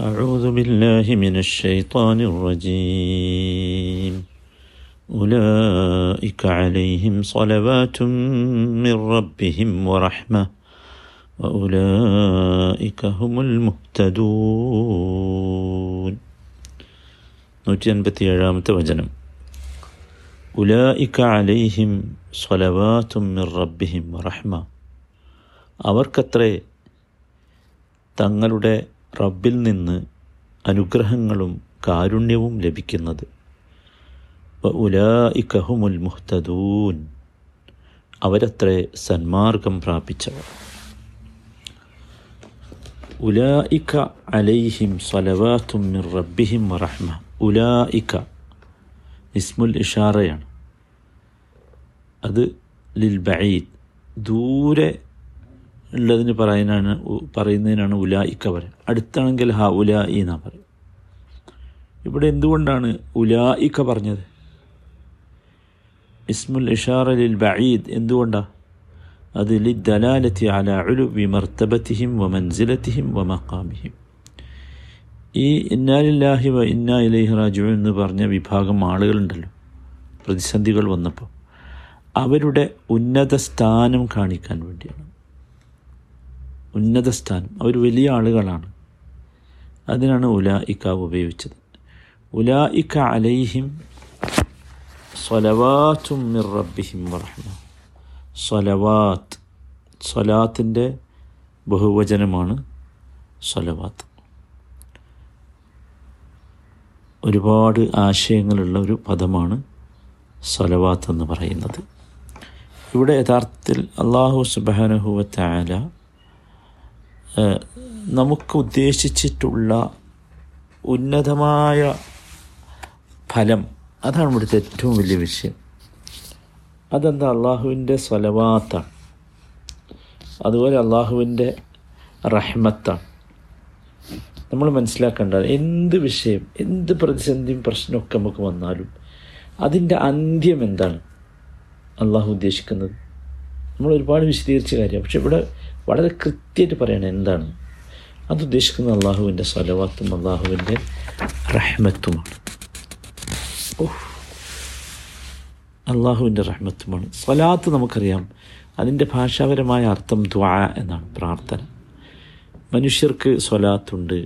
أعوذ بالله من الشيطان الرجيم أولئك عليهم صلوات من ربهم ورحمة وأولئك هم المهتدون നൂറ്റി അൻപത്തി ഏഴാമത്തെ വചനം ഉലായിക്ക അലൈഹിം സ്വലവാത്തും മിർ റബ്ബിഹിം റഹ്മ അവർക്കത്രേ തങ്ങളുടെ റബ്ബിൽ നിന്ന് അനുഗ്രഹങ്ങളും കാരുണ്യവും ലഭിക്കുന്നത്. ഉലായിക്കഹുമുൽ മുഹ്തദൂൻ. അവരത്രേ സന്മാർഗം പ്രാപിച്ചവർ. ഉലായിക്ക അലൈഹിം സലവാത്തും റബ്ബിഹിം റഹ്മ ഉലായിക്ക ഇസ്മുൽ ഇഷാറയാണ്. അത് ലിൽ ബഈദ്. ദൂരെ ഉള്ളതിന് പറയാനാണ് പറയുന്നതിനാണ് ഉലായിക്ക പറയും അടുത്താണെങ്കിൽ ഹ ഉലായി എന്നാ പറയും ഇവിടെ എന്തുകൊണ്ടാണ് ഉലായിക്ക പറഞ്ഞത്? ഇസ്മുൽ ഇഷാറലിൽ ബഈദ് എന്തുകൊണ്ടാ? അത് ലി ദലാലത്തി അല ഉലുവി മർത്തബത്തിഹിം വ വ മക്കാമിഹിം ഈ ഇന്നാലില്ലാഹി വ ഇന്നാ ഇലൈഹി റാജു എന്ന് പറഞ്ഞ വിഭാഗം ആളുകളുണ്ടല്ലോ. പ്രതിസന്ധികൾ വന്നപ്പോൾ. അവരുടെ ഉന്നത സ്ഥാനം കാണിക്കാൻ വേണ്ടിയാണ്. ഉന്നത സ്ഥാനം അവർ വലിയ ആളുകളാണ്. അതിനാണ് ഉലായിക്ക ഉപയോഗിച്ചത്. ഉലായിക്ക അലൈഹിം സ്വലവാത്തും മിർ റബ്ബിഹിം വറഹ്മ. സ്വലവാത്ത് സ്വലാത്തിന്റെ ബഹുവചനമാണ് സ്വലവാത്ത്. ഒരുപാട് ആശയങ്ങളുള്ള ഒരു പദമാണ് സ്വലവാത്ത് എന്ന് പറയുന്നത്. ഇവിടെ യഥാർത്ഥത്തിൽ അള്ളാഹു സുബാനഹുവത്തായ നമുക്ക് ഉദ്ദേശിച്ചിട്ടുള്ള ഉന്നതമായ ഫലം. അതാണ് ഇവിടുത്തെ ഏറ്റവും വലിയ വിഷയം. അതെന്താ? അള്ളാഹുവിന്റെ സ്വലവാത്താണ്. അതുപോലെ അള്ളാഹുവിന്റെ റഹ്മത്താണ്. നമ്മൾ മനസ്സിലാക്കേണ്ടത് എന്ത് വിഷയം എന്ത് പ്രതിസന്ധിയും പ്രശ്നമൊക്കെ നമുക്ക് വന്നാലും അതിന്റെ അന്ത്യം എന്താണ്? അള്ളാഹു ഉദ്ദേശിക്കുന്നത്. നമ്മൾ ഒരുപാട് വിശദീകരിച്ച കാര്യമാണ് പക്ഷെ ഇവിടെ വളരെ കൃത്യമായിട്ട് പറയണം എന്താണ്. അത് ഉദ്ദേശിക്കുന്ന അള്ളാഹുവിന്റെ സ്വലവാത്തും അള്ളാഹുവിന്റെ റഹ്മത്തുമാണ്. അള്ളാഹുവിന്റെ റഹ്മത്തുമാണ്. സ്വലാത്ത് നമുക്കറിയാം. അതിന്റെ ഭാഷാപരമായ അർത്ഥം ദ്വാ എന്നാണ് പ്രാർത്ഥന. മനുഷ്യർക്ക് സ്വലാത്തുണ്ട്.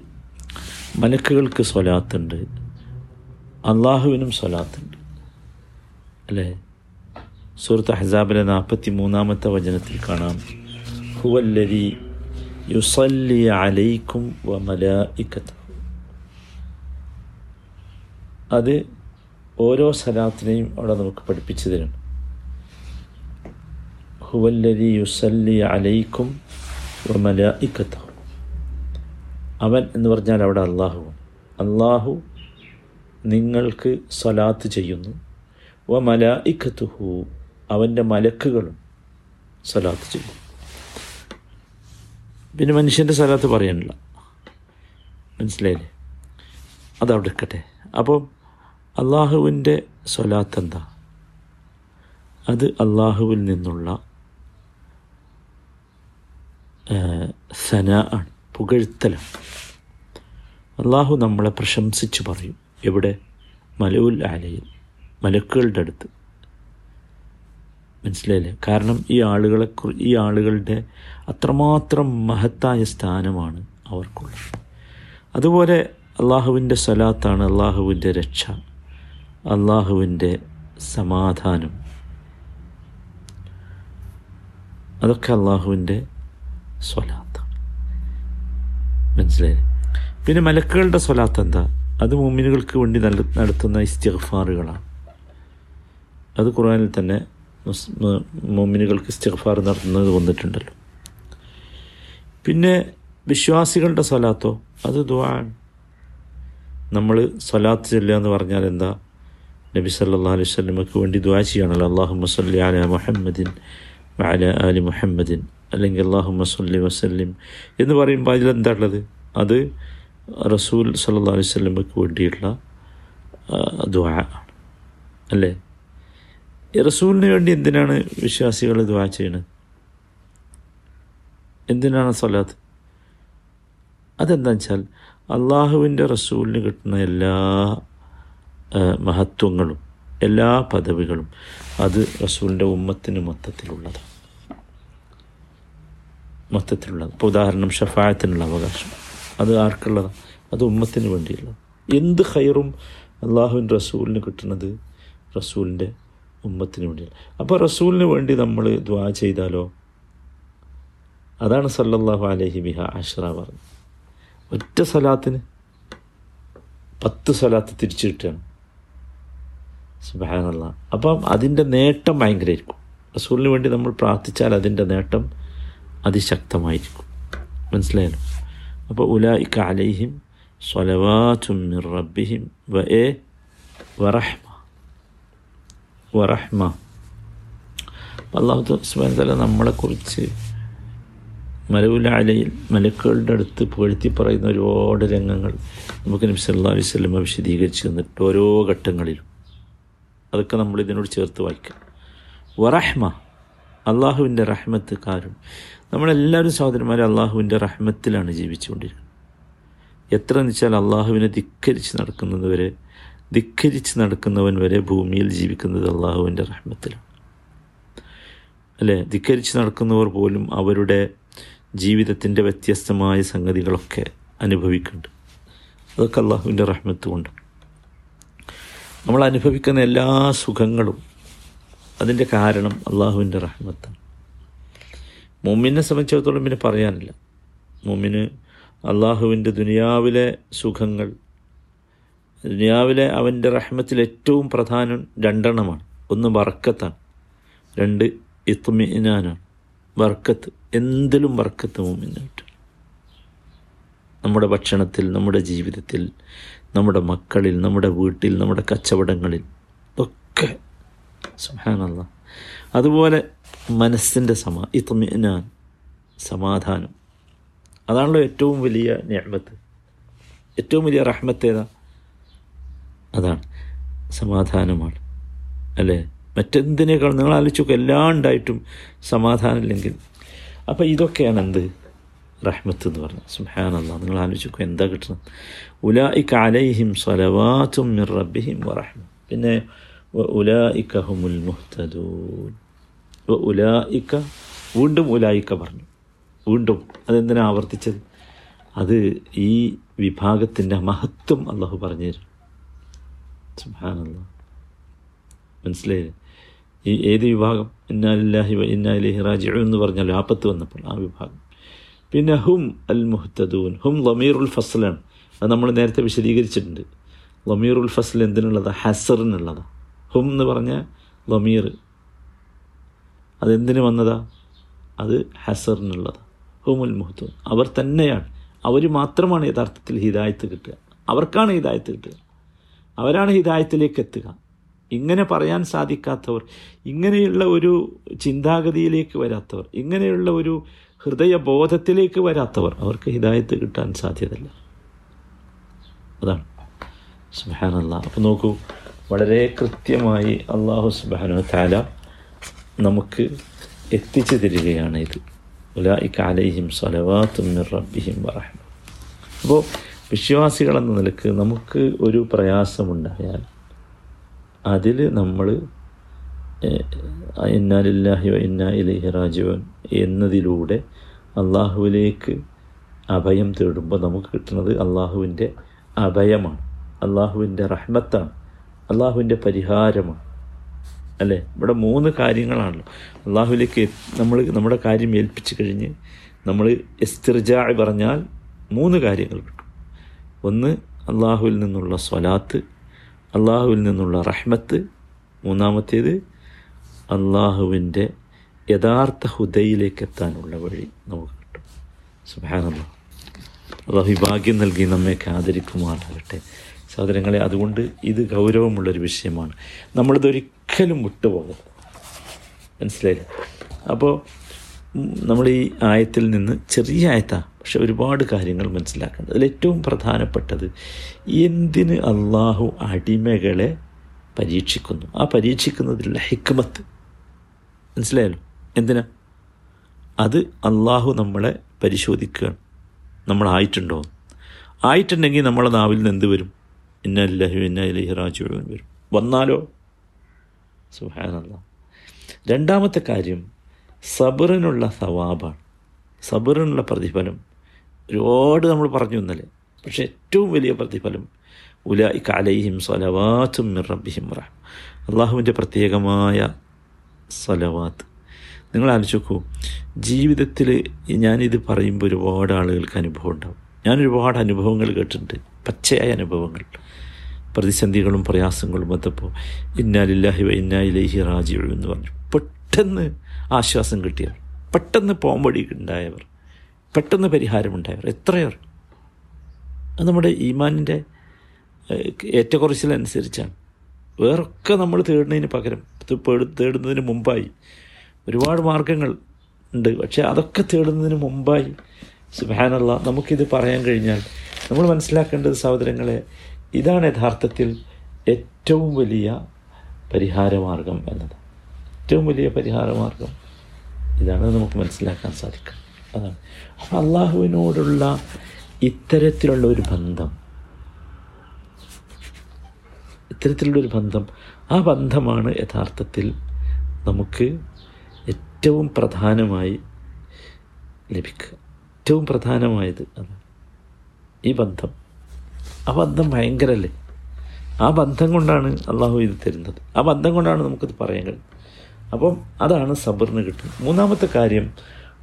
മലക്കുകൾക്ക് സ്വലാത്തുണ്ട്. അള്ളാഹുവിനും സ്വലാത്തുണ്ട്. അല്ലേ? സുഹൃത്ത് ഹസാബിലെ നാൽപ്പത്തി മൂന്നാമത്തെ വചനത്തിൽ കാണാം. ഹുവല്ലരി الذي അലൈക്കും عليكم وملائكته. അത് ഓരോ സലാത്തിനെയും അവിടെ നമുക്ക് പഠിപ്പിച്ചു തരും. ഹുവല്ലരി യുസല്ലി അലൈക്കും വമല മലായിക്കത്ത അവൻ എന്ന് പറഞ്ഞാൽ അവിടെ അള്ളാഹു അള്ളാഹു നിങ്ങൾക്ക് സ്വലാത്ത് ചെയ്യുന്നു. വ ഇക്കത്തുഹു അവന്റെ മലക്കുകളും സ്വലാത്ത് ചെയ്യും പിന്നെ മനുഷ്യന്റെ സ്ഥലത്ത് പറയാനില്ല. മനസ്സിലായില്ലേ? അതവിടെ ഇരിക്കട്ടെ അപ്പോൾ അള്ളാഹുവിന്റെ സ്വലാത്ത് എന്താ അത് അള്ളാഹുവിൽ നിന്നുള്ള സന ആണ് പുകഴ്ത്തലാണ്. അള്ളാഹു നമ്മളെ പ്രശംസിച്ച് പറയും. എവിടെ? മലവുൽ ആലയിൽ മലക്കുകളുടെ അടുത്ത്. മനസ്സിലായില്ലേ? കാരണം ഈ ആളുകളെ ഈ ആളുകളുടെ അത്രമാത്രം മഹത്തായ സ്ഥാനമാണ് അവർക്കുള്ളത്. അതുപോലെ അള്ളാഹുവിന്റെ സ്വലാത്താണ് അള്ളാഹുവിന്റെ രക്ഷ അള്ളാഹുവിന്റെ സമാധാനം. അതൊക്കെ അള്ളാഹുവിന്റെ സ്വലാത്താണ്. മനസ്സിലായില്ലേ? പിന്നെ മലക്കുകളുടെ സ്വലാത്ത് എന്താ? അത് മുമ്മിനുകൾക്ക് വേണ്ടി നടത്തുന്ന ഇസ്തിഗ്ഫാറുകളാണ്. അത് ഖുറാനിൽ തന്നെ മോമിനുകൾക്ക് ഇസ്തിഫാർ നടത്തുന്നത് വന്നിട്ടുണ്ടല്ലോ. പിന്നെ വിശ്വാസികളുടെ സ്വലാത്തോ? അത് ദുആൻ. നമ്മൾ സ്വലാത്ത് ചെല്ലുക എന്ന് പറഞ്ഞാൽ എന്താ? നബി സല്ലാ അലൈഹി സ്വലമക്ക് വേണ്ടി ദുആ ചെയ്യണല്ലോ. അള്ളാഹു മസല്ലി അല മുഹമ്മദിൻ അല അലി മുഹമ്മദിൻ അല്ലെങ്കിൽ അള്ളാഹു മസല്ലി വസല്ലിം എന്ന് പറയുമ്പോൾ അതിലെന്താ ഉള്ളത്? അത് റസൂൽ സല്ലാ അലൈഹി സ്വലമക്ക് വേണ്ടിയുള്ള ദുആ അല്ലേ? റസൂലിന് വേണ്ടി എന്തിനാണ് വിശ്വാസികൾ ദ്വാ ചെയ്യണത് എന്തിനാണ് സ്വലാത്ത്? അതെന്താ വെച്ചാൽ അള്ളാഹുവിന്റെ റസൂലിന് കിട്ടുന്ന എല്ലാ മഹത്വങ്ങളും എല്ലാ പദവികളും അത് റസൂലിന്റെ ഉമ്മത്തിന് മൊത്തത്തിലുള്ളതാണ്. മൊത്തത്തിലുള്ളത്. ഇപ്പോൾ ഉദാഹരണം ഷഫായത്തിനുള്ള അവകാശം. അത് ആർക്കുള്ളതാണ്? അത് ഉമ്മത്തിന് വേണ്ടിയുള്ളത് എന്ത് ഹൈറും അള്ളാഹുവിന്റെ റസൂലിന് കിട്ടുന്നത്? റസൂലിന്റെ ഉമ്മത്തിന് വേണ്ടി അപ്പോൾ റസൂലിന് വേണ്ടി നമ്മൾ ദ്വാ ചെയ്താലോ? അതാണ് സല്ലല്ലാഹു അലഹി ബിഹ അഷ്റ പറഞ്ഞത്. ഒറ്റ സലാത്തിന് പത്ത് സലാത്ത് തിരിച്ചു കിട്ടുകയാണ്. സുബാനല്ല അപ്പം അതിന്റെ നേട്ടം ഭയങ്കരമായിരിക്കും റസൂലിന് വേണ്ടി നമ്മൾ പ്രാർത്ഥിച്ചാൽ അതിന്റെ നേട്ടം അതിശക്തമായിരിക്കും. മനസ്സിലായല്ലോ? അപ്പോൾ ഉലായിക്ക അലൈഹിം സ്വലവാറ്റും റബ്ബിഹിം വ എ വറഹ്മ വറഹ്മ. അള്ളാഹു സുബാൻ തല നമ്മളെക്കുറിച്ച് മലവുലാലയിൽ മലക്കുകളുടെ അടുത്ത് പുകഴ്ത്തി പറയുന്ന ഒരുപാട് രംഗങ്ങൾ നമുക്ക് നബി സല്ലാ അലൈഹി വിശദീകരിച്ച് തന്നിട്ട് ഓരോ ഘട്ടങ്ങളിലും. അതൊക്കെ നമ്മൾ ഇതിനോട് ചേർത്ത് വായിക്കാം. വറഹ്മ അള്ളാഹുവിന്റെ റഹ്മത്ത് കാരും നമ്മളെല്ലാവരും സഹോദരന്മാരെ അള്ളാഹുവിന്റെ റഹ്മത്തിലാണ് ജീവിച്ചുകൊണ്ടിരിക്കുന്നത്. എത്ര എന്ന് വെച്ചാൽ അള്ളാഹുവിനെ ധിക്കരിച്ച് നടക്കുന്നത് വരെ ധിക്കരിച്ച് നടക്കുന്നവൻ വരെ ഭൂമിയിൽ ജീവിക്കുന്നത് അള്ളാഹുവിന്റെ റഹ്മത്തിലാണ്. അല്ലേ? ധിക്കരിച്ച് നടക്കുന്നവർ പോലും അവരുടെ ജീവിതത്തിന്റെ വ്യത്യസ്തമായ സംഗതികളൊക്കെ അനുഭവിക്കുന്നുണ്ട്. അതൊക്കെ അള്ളാഹുവിന്റെ റഹ്മത്ത് കൊണ്ട് നമ്മൾ അനുഭവിക്കുന്ന എല്ലാ സുഖങ്ങളും അതിന്റെ കാരണം അള്ളാഹുവിന്റെ റഹ്മത്താണ്. മുമ്മിനെ സംബന്ധിച്ചിടത്തോളം പിന്നെ പറയാനില്ല. മുമ്മിന് അള്ളാഹുവിന്റെ ദുനിയാവിലെ സുഖങ്ങൾ ദുനിയാവിലെ അവന്റെ റഹ്മത്തിൽ ഏറ്റവും പ്രധാനം രണ്ടെണ്ണമാണ്. ഒന്ന് ബർക്കത്താണ് രണ്ട് ഇത്മിനാനാണ്. ബർക്കത്ത് എന്തിലും ബർക്കത്ത് മുമ്മിന് കിട്ടും നമ്മുടെ ഭക്ഷണത്തിൽ നമ്മുടെ ജീവിതത്തിൽ നമ്മുടെ മക്കളിൽ നമ്മുടെ വീട്ടിൽ നമ്മുടെ കച്ചവടങ്ങളിൽ ഒക്കെ സുഹാനല്ല അതുപോലെ മനസ്സിന്റെ സമാ ഇത്മിനാൻ സമാധാനം. അതാണല്ലോ ഏറ്റവും വലിയ ഞാമത്ത് ഏറ്റവും വലിയ റഹ്മത്ത് അതാണ് സമാധാനമാണ്. അല്ലേ? മറ്റെന്തിനേക്കാൾ നിങ്ങൾ ആലോചിച്ചൊക്കെ എല്ലാം ഉണ്ടായിട്ടും സമാധാനമില്ലെങ്കിൽ. അപ്പോൾ ഇതൊക്കെയാണ് എന്ത്? റഹ്മത്ത് എന്ന് പറഞ്ഞത്. സുഹാനല്ല നിങ്ങൾ ആലോചിക്കുക എന്താ കിട്ടുന്നത്? ഉലായിക്ക അലൈഹിം സ്വലവാത്തും മിർ റബ്ബിഹിം വറഹ്മ പിന്നെ ഉലായിക്ക ഹുമുൽ മുഹ്തദൂൻ. ഉലായിക്ക വീണ്ടും ഉലായിക്ക പറഞ്ഞു. വീണ്ടും അതെന്തിനാണ് ആവർത്തിച്ചത്? അത് ഈ വിഭാഗത്തിന്റെ മഹത്വം അള്ളാഹു പറഞ്ഞു തരും. സുഹാനല്ല മനസ്സിലായില്ലേ? ഈ ഏത് വിഭാഗം? ഇന്നാലില്ലാഹി ഇന്നാലിഹി റാജിഉ എന്ന് പറഞ്ഞാൽ ആപത്ത് വന്നപ്പോൾ ആ വിഭാഗം. പിന്നെ ഹും അൽ മുഹ്തദൂൻ ഹും ലമീറുൽ ഫസലാണ്. അത് നമ്മൾ നേരത്തെ വിശദീകരിച്ചിട്ടുണ്ട്. ലമീറുൽ ഫസൽ എന്തിനുള്ളതാണ് ഹസറിനുള്ളതാണ് ഹും എന്ന് പറഞ്ഞാൽ ലമീർ അതെന്തിനു വന്നതാ? അത് ഹസറിനുള്ളതാണ് ഹുമുൽ മുഹ്തൂൻ അവർ തന്നെയാണ്. അവർ മാത്രമാണ് യഥാർത്ഥത്തിൽ ഹിദായത്ത് കിട്ടുക. അവർക്കാണ് ഹിദായത്ത് കിട്ടുക. അവരാണ് ഹിതായത്തിലേക്ക് എത്തുക. ഇങ്ങനെ പറയാൻ സാധിക്കാത്തവർ ഇങ്ങനെയുള്ള ഒരു ചിന്താഗതിയിലേക്ക് വരാത്തവർ ഇങ്ങനെയുള്ള ഒരു ഹൃദയബോധത്തിലേക്ക് വരാത്തവർ അവർക്ക് ഹിദായത്ത് കിട്ടാൻ സാധ്യതയില്ല. അതാണ്. സുബാനല്ല അപ്പോൾ നോക്കൂ വളരെ കൃത്യമായി അള്ളാഹു സുബാനു താല നമുക്ക് എത്തിച്ചു തരികയാണ് ഇത് ഉലാ ഇക്കാലയും സ്വലവാത്തും മിർ റബ്ബിഹിം വറഹ്മ. അപ്പോൾ വിശ്വാസികളെന്ന നിലയ്ക്ക് നമുക്ക് ഒരു പ്രയാസമുണ്ടായാൽ അതിൽ നമ്മൾ ഇന്നാലില്ലാഹി ഇന്നാ ഇലൈഹി റാജിവൻ എന്നതിലൂടെ അള്ളാഹുവിലേക്ക് അഭയം തേടുമ്പോൾ നമുക്ക് കിട്ടുന്നത് അള്ളാഹുവിന്റെ അഭയമാണ്. അള്ളാഹുവിന്റെ റഹ്മത്താണ്. അള്ളാഹുവിന്റെ പരിഹാരമാണ്. അല്ലേ? ഇവിടെ മൂന്ന് കാര്യങ്ങളാണല്ലോ. അള്ളാഹുവിലേക്ക് നമ്മൾ നമ്മുടെ കാര്യം ഏൽപ്പിച്ചു കഴിഞ്ഞ് നമ്മൾ എസ്തിർജ പറഞ്ഞാൽ മൂന്ന് കാര്യങ്ങൾ കിട്ടും. ഒന്ന് അള്ളാഹുവിൽ നിന്നുള്ള സ്വലാത്ത് അള്ളാഹുവിൽ നിന്നുള്ള റഹ്മത്ത്. മൂന്നാമത്തേത് അള്ളാഹുവിന്റെ യഥാർത്ഥ ഹുദയിലേക്ക് എത്താനുള്ള വഴി നമുക്ക് കിട്ടും. സുബാനല്ല അള്ളാഹു ഭാഗ്യം നൽകി നമ്മയൊക്കെ ആദരിക്കുമാറാകട്ടെ. സഹോദരങ്ങളെ അതുകൊണ്ട് ഇത് ഗൗരവമുള്ളൊരു വിഷയമാണ്. നമ്മളിതൊരിക്കലും വിട്ടുപോകരുത്. മനസ്സിലായില്ലേ? അപ്പോൾ നമ്മൾ ഈ ആയത്തിൽ നിന്ന് ചെറിയ ആയത്താണ് പക്ഷെ ഒരുപാട് കാര്യങ്ങൾ മനസ്സിലാക്കേണ്ടത്. അതിലേറ്റവും പ്രധാനപ്പെട്ടത് എന്തിന് അള്ളാഹു അടിമകളെ പരീക്ഷിക്കുന്നു? ആ പരീക്ഷിക്കുന്നതിലുള്ള ഹിക്മത്ത്. മനസ്സിലായല്ലോ? എന്തിനാ? അത് അള്ളാഹു നമ്മളെ പരിശോധിക്കുകയാണ്. നമ്മളായിട്ടുണ്ടോ ആയിട്ടുണ്ടെങ്കിൽ നമ്മളെ നാവിൽ നിന്ന് എന്ത് വരും? ഇന്ന അല്ലഹു ഇന്ന റാജുവൻ വരും. വന്നാലോ? സുഹാനല്ല രണ്ടാമത്തെ കാര്യം സബറിനുള്ള സവാബാണ്. സബറിനുള്ള പ്രതിഫലം ഒരുപാട് നമ്മൾ പറഞ്ഞു ഇന്നലെ. പക്ഷെ ഏറ്റവും വലിയ പ്രതിഫലം ഉലായിക്ക അലൈഹിം സ്വലവാത്തും മിറബിഹിം റഹ്മ അള്ളാഹുവിന്റെ പ്രത്യേകമായ സ്വലവാത്ത്. നിങ്ങൾ ആലോചിക്കൂ ജീവിതത്തിൽ ഞാനിത് പറയുമ്പോൾ ഒരുപാട് ആളുകൾക്ക് അനുഭവം ഉണ്ടാവും. ഞാൻ ഒരുപാട് അനുഭവങ്ങൾ കേട്ടിട്ടുണ്ട്. പച്ചയായ അനുഭവങ്ങൾ. പ്രതിസന്ധികളും പ്രയാസങ്ങളും വന്നപ്പോൾ ഇന്നാലില്ലാഹി ഇന്നാ ഇലൈഹി റാജിഉ എന്ന് പറഞ്ഞു. പെട്ടെന്ന് ആശ്വാസം കിട്ടിയവർ. പെട്ടെന്ന് പോംപടി ഉണ്ടായവർ. പെട്ടെന്ന് പരിഹാരമുണ്ടായവർ. എത്രയേർ അത് നമ്മുടെ ഈമാനിന്റെ ഏറ്റക്കുറച്ചിലനുസരിച്ചാണ്. വേറൊക്കെ നമ്മൾ തേടുന്നതിന് പകരം തേടുന്നതിന് മുമ്പായി ഒരുപാട് മാർഗങ്ങൾ ഉണ്ട്. പക്ഷേ അതൊക്കെ തേടുന്നതിന് മുമ്പായി സുബാനുള്ള നമുക്കിത് പറയാൻ കഴിഞ്ഞാൽ നമ്മൾ മനസ്സിലാക്കേണ്ടത് സഹോദരങ്ങളെ ഇതാണ് യഥാർത്ഥത്തിൽ ഏറ്റവും വലിയ പരിഹാരമാർഗം എന്നത്. ഏറ്റവും വലിയ പരിഹാരമാർഗം ഇതാണ് നമുക്ക് മനസ്സിലാക്കാൻ സാധിക്കുക. അതാണ്. അപ്പം അള്ളാഹുവിനോടുള്ള ഇത്തരത്തിലുള്ള ഒരു ബന്ധം. ഇത്തരത്തിലുള്ളൊരു ബന്ധം. ആ ബന്ധമാണ് യഥാർത്ഥത്തിൽ നമുക്ക് ഏറ്റവും പ്രധാനമായി ലഭിക്കുക. ഏറ്റവും പ്രധാനമായത് അതാണ് ഈ ബന്ധം. ആ ബന്ധം ഭയങ്കരല്ലേ? ആ ബന്ധം കൊണ്ടാണ് അള്ളാഹു ഇത് തരുന്നത്. ആ ബന്ധം കൊണ്ടാണ് നമുക്കത് പറയാൻ കഴിയും അപ്പം അതാണ് സബറിന് കിട്ടുന്നത്. മൂന്നാമത്തെ കാര്യം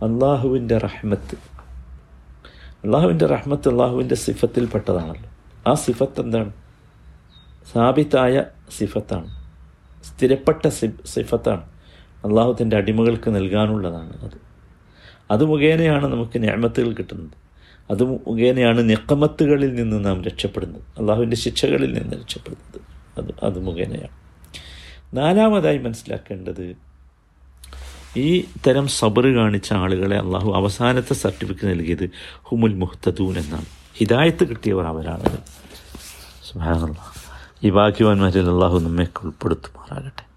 അള്ളാഹുവിന്റെ റഹ്മത്ത്. അള്ളാഹുവിന്റെ റഹ്മത്ത് അള്ളാഹുവിന്റെ സിഫത്തിൽപ്പെട്ടതാണല്ലോ. ആ സിഫത്ത് എന്താണ്? സാബിത്തായ സിഫത്താണ്. സ്ഥിരപ്പെട്ട സി സിഫത്താണ്. അള്ളാഹു തന്റെ അടിമകൾക്ക് നൽകാനുള്ളതാണ് അത്. അത് മുഖേനയാണ് നമുക്ക് ഞാമത്തുകൾ കിട്ടുന്നത്. അത് മുഖേനയാണ് നിക്കമത്തുകളിൽ നിന്ന് നാം രക്ഷപ്പെടുന്നത്. അള്ളാഹുവിന്റെ ശിക്ഷകളിൽ നിന്ന് രക്ഷപ്പെടുന്നത്. അത് അത് മുഖേനയാണ്. നാലാമതായി മനസ്സിലാക്കേണ്ടത് ഈ തരം സബർ കാണിച്ച ആളുകളെ അള്ളാഹു അവസാനത്തെ സർട്ടിഫിക്കറ്റ് നൽകിയത് ഹുമുൽ മുഹ്തദൂൻ എന്നാണ്. ഹിദായത്ത് കിട്ടിയവർ അവരാണ്. ഈ ബാക്കിവാന്മാരിൽ അള്ളാഹു നമ്മെ ഉൾപ്പെടുത്തുമാറാകട്ടെ.